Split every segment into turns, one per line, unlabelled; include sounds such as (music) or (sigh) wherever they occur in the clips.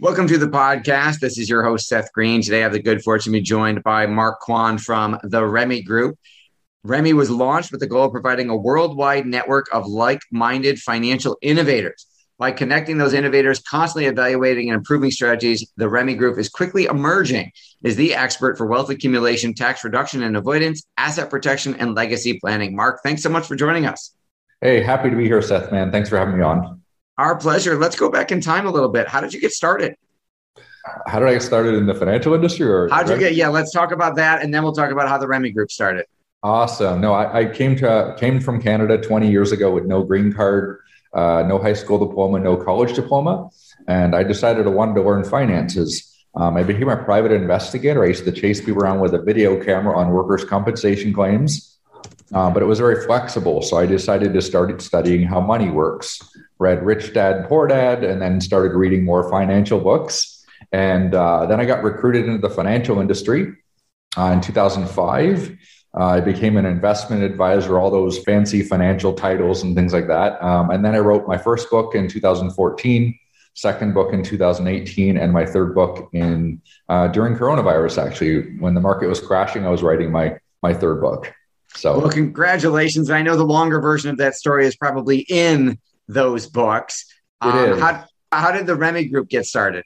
Welcome to the podcast. This is your host, Seth Greene. Today, I have the good fortune to be joined by Mark Quann from the REMii Group. REMii was launched with the goal of providing a worldwide network of like minded financial innovators. By connecting those innovators, constantly evaluating and improving strategies, the REMii Group is quickly emerging as the expert for wealth accumulation, tax reduction and avoidance, asset protection, and legacy planning. Mark, thanks so much for joining us.
Hey, happy to be here, Seth, man. Thanks for having me on.
Our pleasure. Let's go back in time a little bit. How did you get started?
How did I get started in the financial industry? Or
how did you get? Yeah, let's talk about that, and then we'll talk about how the REMii Group started.
Awesome. No, I, I came to came from Canada 20 years ago with no green card, uh, no high school diploma, no college diploma, and I decided I wanted to learn finances. Um, I became a private investigator. I used to chase people around with a video camera on workers' compensation claims, uh, but it was very flexible. So I decided to start studying how money works read Rich Dad Poor Dad, and then started reading more financial books. And uh, then I got recruited into the financial industry uh, in 2005. Uh, I became an investment advisor, all those fancy financial titles and things like that. Um, and then I wrote my first book in 2014, second book in 2018, and my third book in uh, during coronavirus. Actually, when the market was crashing, I was writing my my third book. So,
well, congratulations! I know the longer version of that story is probably in those books. Um, how, how did the REMii Group get started?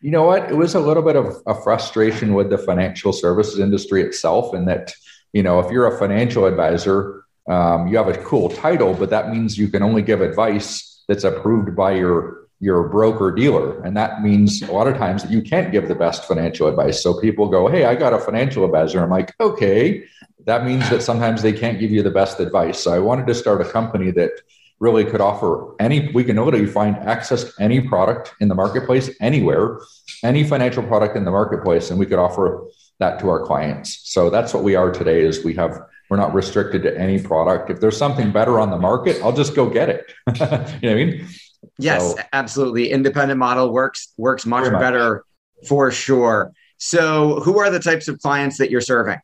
You know what? It was a little bit of a frustration with the financial services industry itself, in that, you know, if you're a financial advisor, um, you have a cool title, but that means you can only give advice that's approved by your your broker dealer, and that means a lot of times that you can't give the best financial advice. So people go, "Hey, I got a financial advisor." I'm like, "Okay." That means that sometimes they can't give you the best advice. So I wanted to start a company that really could offer any we can literally find access to any product in the marketplace anywhere any financial product in the marketplace and we could offer that to our clients. So that's what we are today is we have we're not restricted to any product. If there's something better on the market i'll just go get it. (laughs) You know what i mean?
Yes so, absolutely. Independent model works works much better for sure. So who are the types of clients that you're serving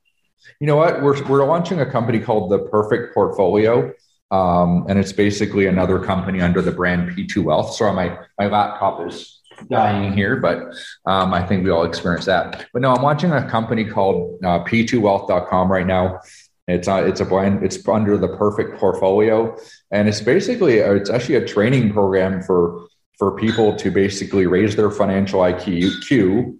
you know what we're, we're launching a company called the perfect portfolio um, and it's basically another company under the brand P2 Wealth. So my, my laptop is dying here, but um, I think we all experience that. But no, I'm watching a company called uh, P2Wealth.com right now. It's uh, it's a brand. It's under the Perfect Portfolio, and it's basically uh, it's actually a training program for for people to basically raise their financial IQ,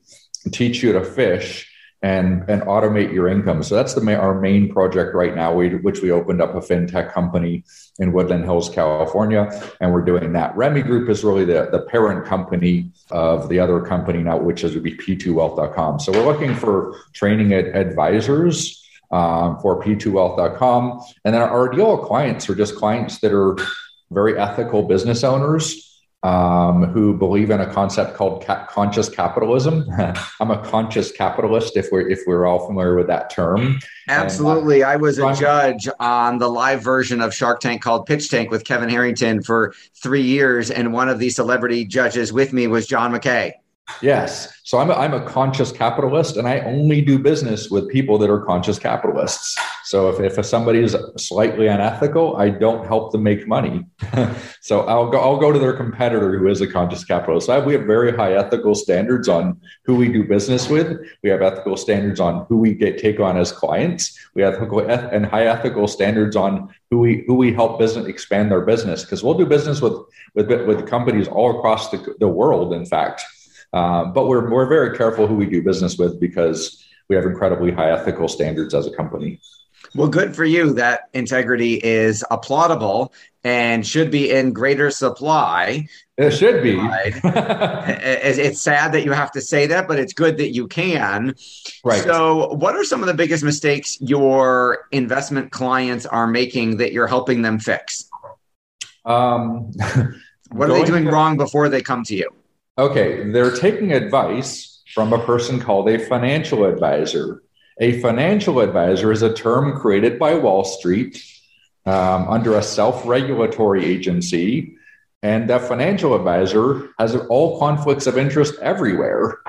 teach you to fish, and and automate your income. So that's the our main project right now, we, which we opened up a fintech company in Woodland Hills, California, and we're doing that. REMii Group is really the, the parent company of the other company now, which is would be p2wealth.com. So we're looking for training advisors um, for p2wealth.com, and then our ideal clients are just clients that are very ethical business owners um, who believe in a concept called ca- conscious capitalism. (laughs) I'm a conscious capitalist, if we're if we're all familiar with that term.
Absolutely, I was a judge on the live version of Shark Tank called Pitch Tank with Kevin Harrington for three years, and one of the celebrity judges with me was John Mackey.
Yes. So I'm a, I'm a conscious capitalist and I only do business with people that are conscious capitalists. So if, if somebody is slightly unethical, I don't help them make money. (laughs) so I'll go, I'll go to their competitor who is a conscious capitalist. So we have very high ethical standards on who we do business with. We have ethical standards on who we get take on as clients. We have ethical and high ethical standards on who we who we help business expand their business because we'll do business with with with companies all across the, the world. In fact, uh, but we're we're very careful who we do business with because we have incredibly high ethical standards as a company.
Well, good for you that integrity is applaudable and should be in greater supply.
It should be. (laughs)
it's sad that you have to say that, but it's good that you can.
Right.
So, what are some of the biggest mistakes your investment clients are making that you're helping them fix? Um, (laughs) what are they doing to, wrong before they come to you?
Okay, they're taking advice from a person called a financial advisor. A financial advisor is a term created by Wall Street um, under a self regulatory agency. And that financial advisor has all conflicts of interest everywhere.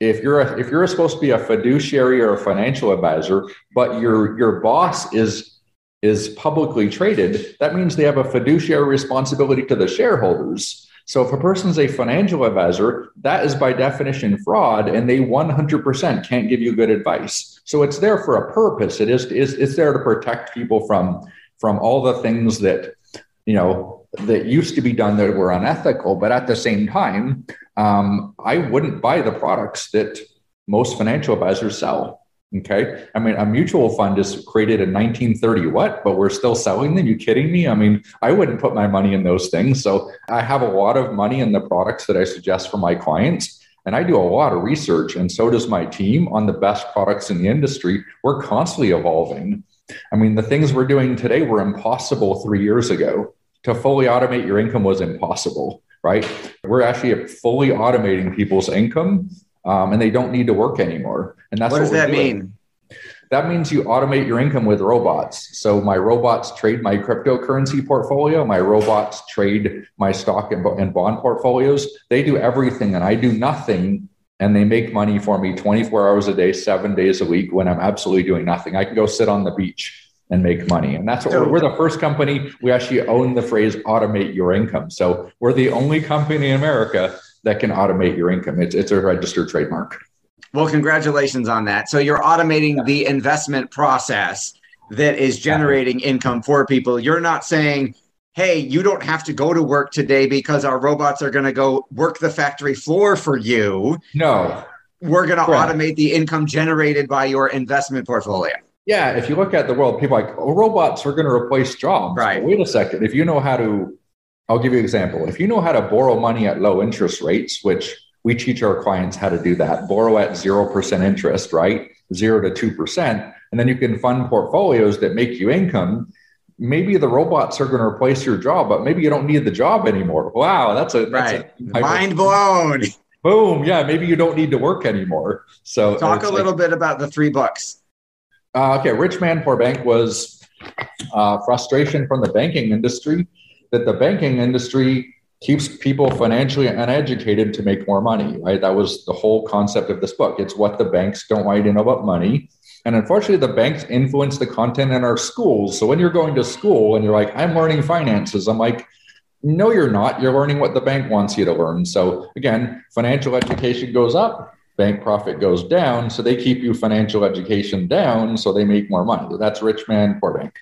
If you're a, if you're supposed to be a fiduciary or a financial advisor, but your your boss is is publicly traded, that means they have a fiduciary responsibility to the shareholders. So if a person's a financial advisor, that is by definition fraud, and they 100% can't give you good advice. So it's there for a purpose. It is, is it's there to protect people from from all the things that you know that used to be done that were unethical. But at the same time, um, I wouldn't buy the products that most financial advisors sell. Okay. I mean, a mutual fund is created in 1930, what? But we're still selling them? You kidding me? I mean, I wouldn't put my money in those things. So I have a lot of money in the products that I suggest for my clients. And I do a lot of research, and so does my team on the best products in the industry. We're constantly evolving. I mean, the things we're doing today were impossible three years ago. To fully automate your income was impossible, right? We're actually fully automating people's income um, and they don't need to work anymore. And that's
what, what does that doing. mean?
That means you automate your income with robots. So my robots trade my cryptocurrency portfolio. My robots trade my stock and, bond portfolios. They do everything, and I do nothing. And they make money for me 24 hours a day, seven days a week when I'm absolutely doing nothing. I can go sit on the beach and make money. And that's what we're, we're, the first company. We actually own the phrase automate your income. So we're the only company in America that can automate your income. It's, it's a registered trademark.
Well, congratulations on that. So you're automating the investment process that is generating income for people. You're not saying, hey, you don't have to go to work today because our robots are going to go work the factory floor for you.
No.
We're going to automate the income generated by your investment portfolio.
Yeah, if you look at the world, people like, oh, robots are going to replace jobs.
Right.
But wait a second. If you know how to I'll give you an example. If you know how to borrow money at low interest rates, which we teach our clients how to do that, borrow at 0% interest, right? 0 to 2%. And then you can fund portfolios that make you income. Maybe the robots are going to replace your job, but maybe you don't need the job anymore. Wow, that's a that's
right. A Mind blown. (laughs)
Boom. Yeah, maybe you don't need to work anymore. So
talk a little like, bit about the three books.
Uh, okay, Rich Man Poor Bank was uh, frustration from the banking industry that the banking industry keeps people financially uneducated to make more money, right? That was the whole concept of this book. It's what the banks don't want you to know about money. And unfortunately, the banks influence the content in our schools. So when you're going to school and you're like, I'm learning finances, I'm like, no, you're not. You're learning what the bank wants you to learn. So again, financial education goes up, bank profit goes down. So they keep you financial education down so they make more money. That's rich man, poor bank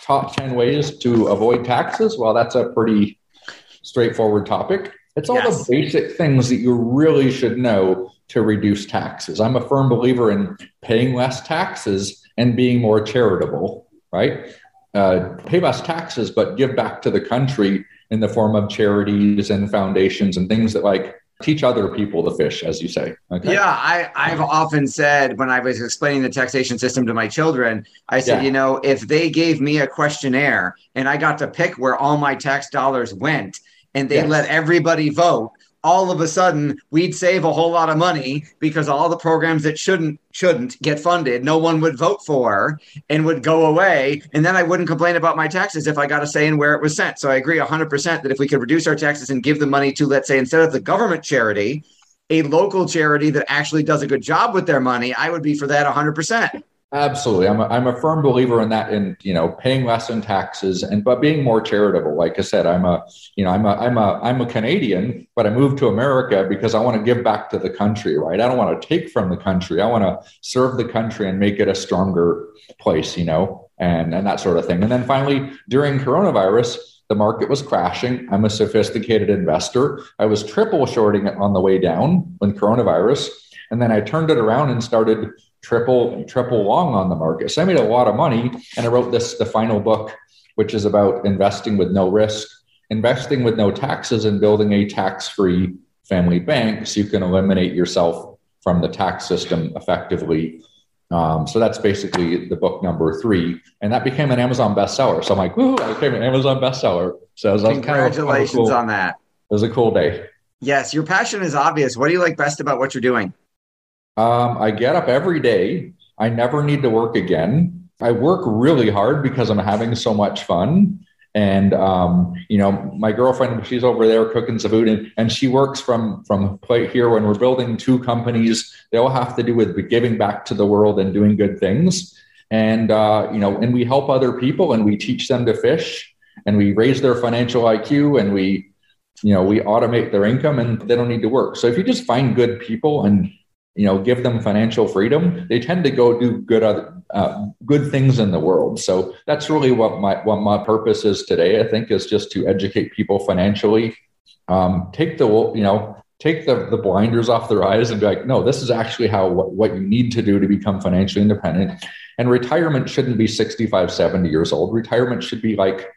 top 10 ways to avoid taxes. Well, that's a pretty straightforward topic. It's all yes. the basic things that you really should know to reduce taxes. I'm a firm believer in paying less taxes and being more charitable, right? Uh, pay less taxes, but give back to the country in the form of charities and foundations and things that like teach other people to fish, as you say.
Okay? Yeah, I, I've often said when I was explaining the taxation system to my children, I said, yeah. you know, if they gave me a questionnaire and I got to pick where all my tax dollars went and they yes. let everybody vote, all of a sudden we'd save a whole lot of money because all the programs that shouldn't shouldn't get funded no one would vote for and would go away. And then i wouldn't complain about my taxes if i got a say in where it was sent. So i agree 100% that if we could reduce our taxes and give the money to let's say instead of the government charity a local charity that actually does a good job with their money i would be for that 100%
Absolutely. I'm a, I'm a firm believer in that in, you know, paying less in taxes and, but being more charitable. Like I said, I'm a, you know, I'm a, I'm a, I'm a Canadian, but I moved to America because I want to give back to the country, right? I don't want to take from the country. I want to serve the country and make it a stronger place, you know, and, and that sort of thing. And then finally, during coronavirus, the market was crashing. I'm a sophisticated investor. I was triple shorting it on the way down when coronavirus. And then I turned it around and started triple triple long on the market. So I made a lot of money, and I wrote this the final book, which is about investing with no risk, investing with no taxes, and building a tax free family bank so you can eliminate yourself from the tax system effectively. Um, so that's basically the book number three, and that became an Amazon bestseller. So I'm like, "Woo! I became an Amazon bestseller." So
was, congratulations kind of cool, on that.
It was a cool day.
Yes, your passion is obvious. What do you like best about what you're doing?
Um, I get up every day. I never need to work again. I work really hard because I'm having so much fun. And um, you know, my girlfriend, she's over there cooking some food, and, and she works from from here. When we're building two companies, they all have to do with giving back to the world and doing good things. And uh, you know, and we help other people, and we teach them to fish, and we raise their financial IQ, and we you know we automate their income and they don't need to work so if you just find good people and you know give them financial freedom they tend to go do good other uh, good things in the world. So that's really what my what my purpose is today i think is just to educate people financially. Um, take the you know take the, the blinders off their eyes and be like no this is actually how what, what you need to do to become financially independent. And retirement shouldn't be 65 70 years old. Retirement should be like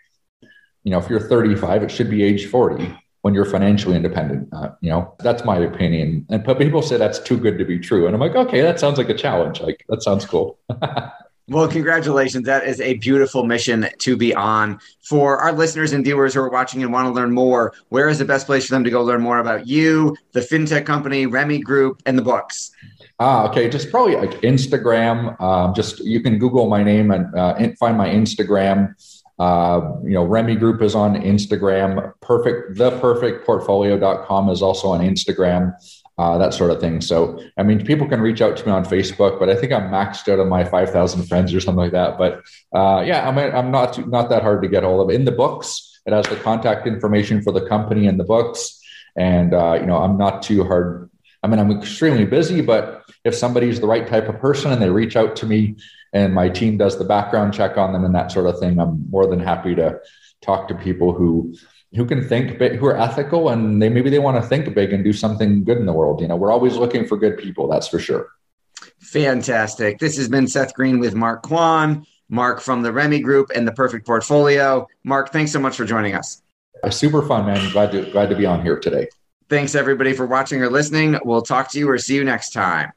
you know if you're 35 it should be age 40 when you're financially independent. Uh, you know, that's my opinion. And but people say that's too good to be true. And I'm like, okay, that sounds like a challenge. Like that sounds cool. (laughs)
well, congratulations. That is a beautiful mission to be on. For our listeners and viewers who are watching and want to learn more, where is the best place for them to go learn more about you, the fintech company, REMii Group, and the books?
Ah, okay. Just probably like Instagram. Um, just you can Google my name and uh, find my Instagram. Uh, you know, REMii Group is on Instagram. Perfect, the perfect portfolio.com is also on Instagram, uh, that sort of thing. So, I mean, people can reach out to me on Facebook, but I think I'm maxed out of my 5,000 friends or something like that. But uh, yeah, I mean, I'm not, too, not that hard to get hold of. In the books, it has the contact information for the company in the books. And, uh, you know, I'm not too hard. I mean, I'm extremely busy, but if somebody's the right type of person and they reach out to me, and my team does the background check on them and that sort of thing, I'm more than happy to talk to people who who can think big, who are ethical, and they maybe they want to think big and do something good in the world. You know, we're always looking for good people. That's for sure.
Fantastic. This has been Seth Greene with Mark Quann, Mark from the REMii Group and the Perfect Portfolio. Mark, thanks so much for joining us.
Uh, super fun, man. Glad to glad to be on here today.
Thanks everybody for watching or listening. We'll talk to you or see you next time.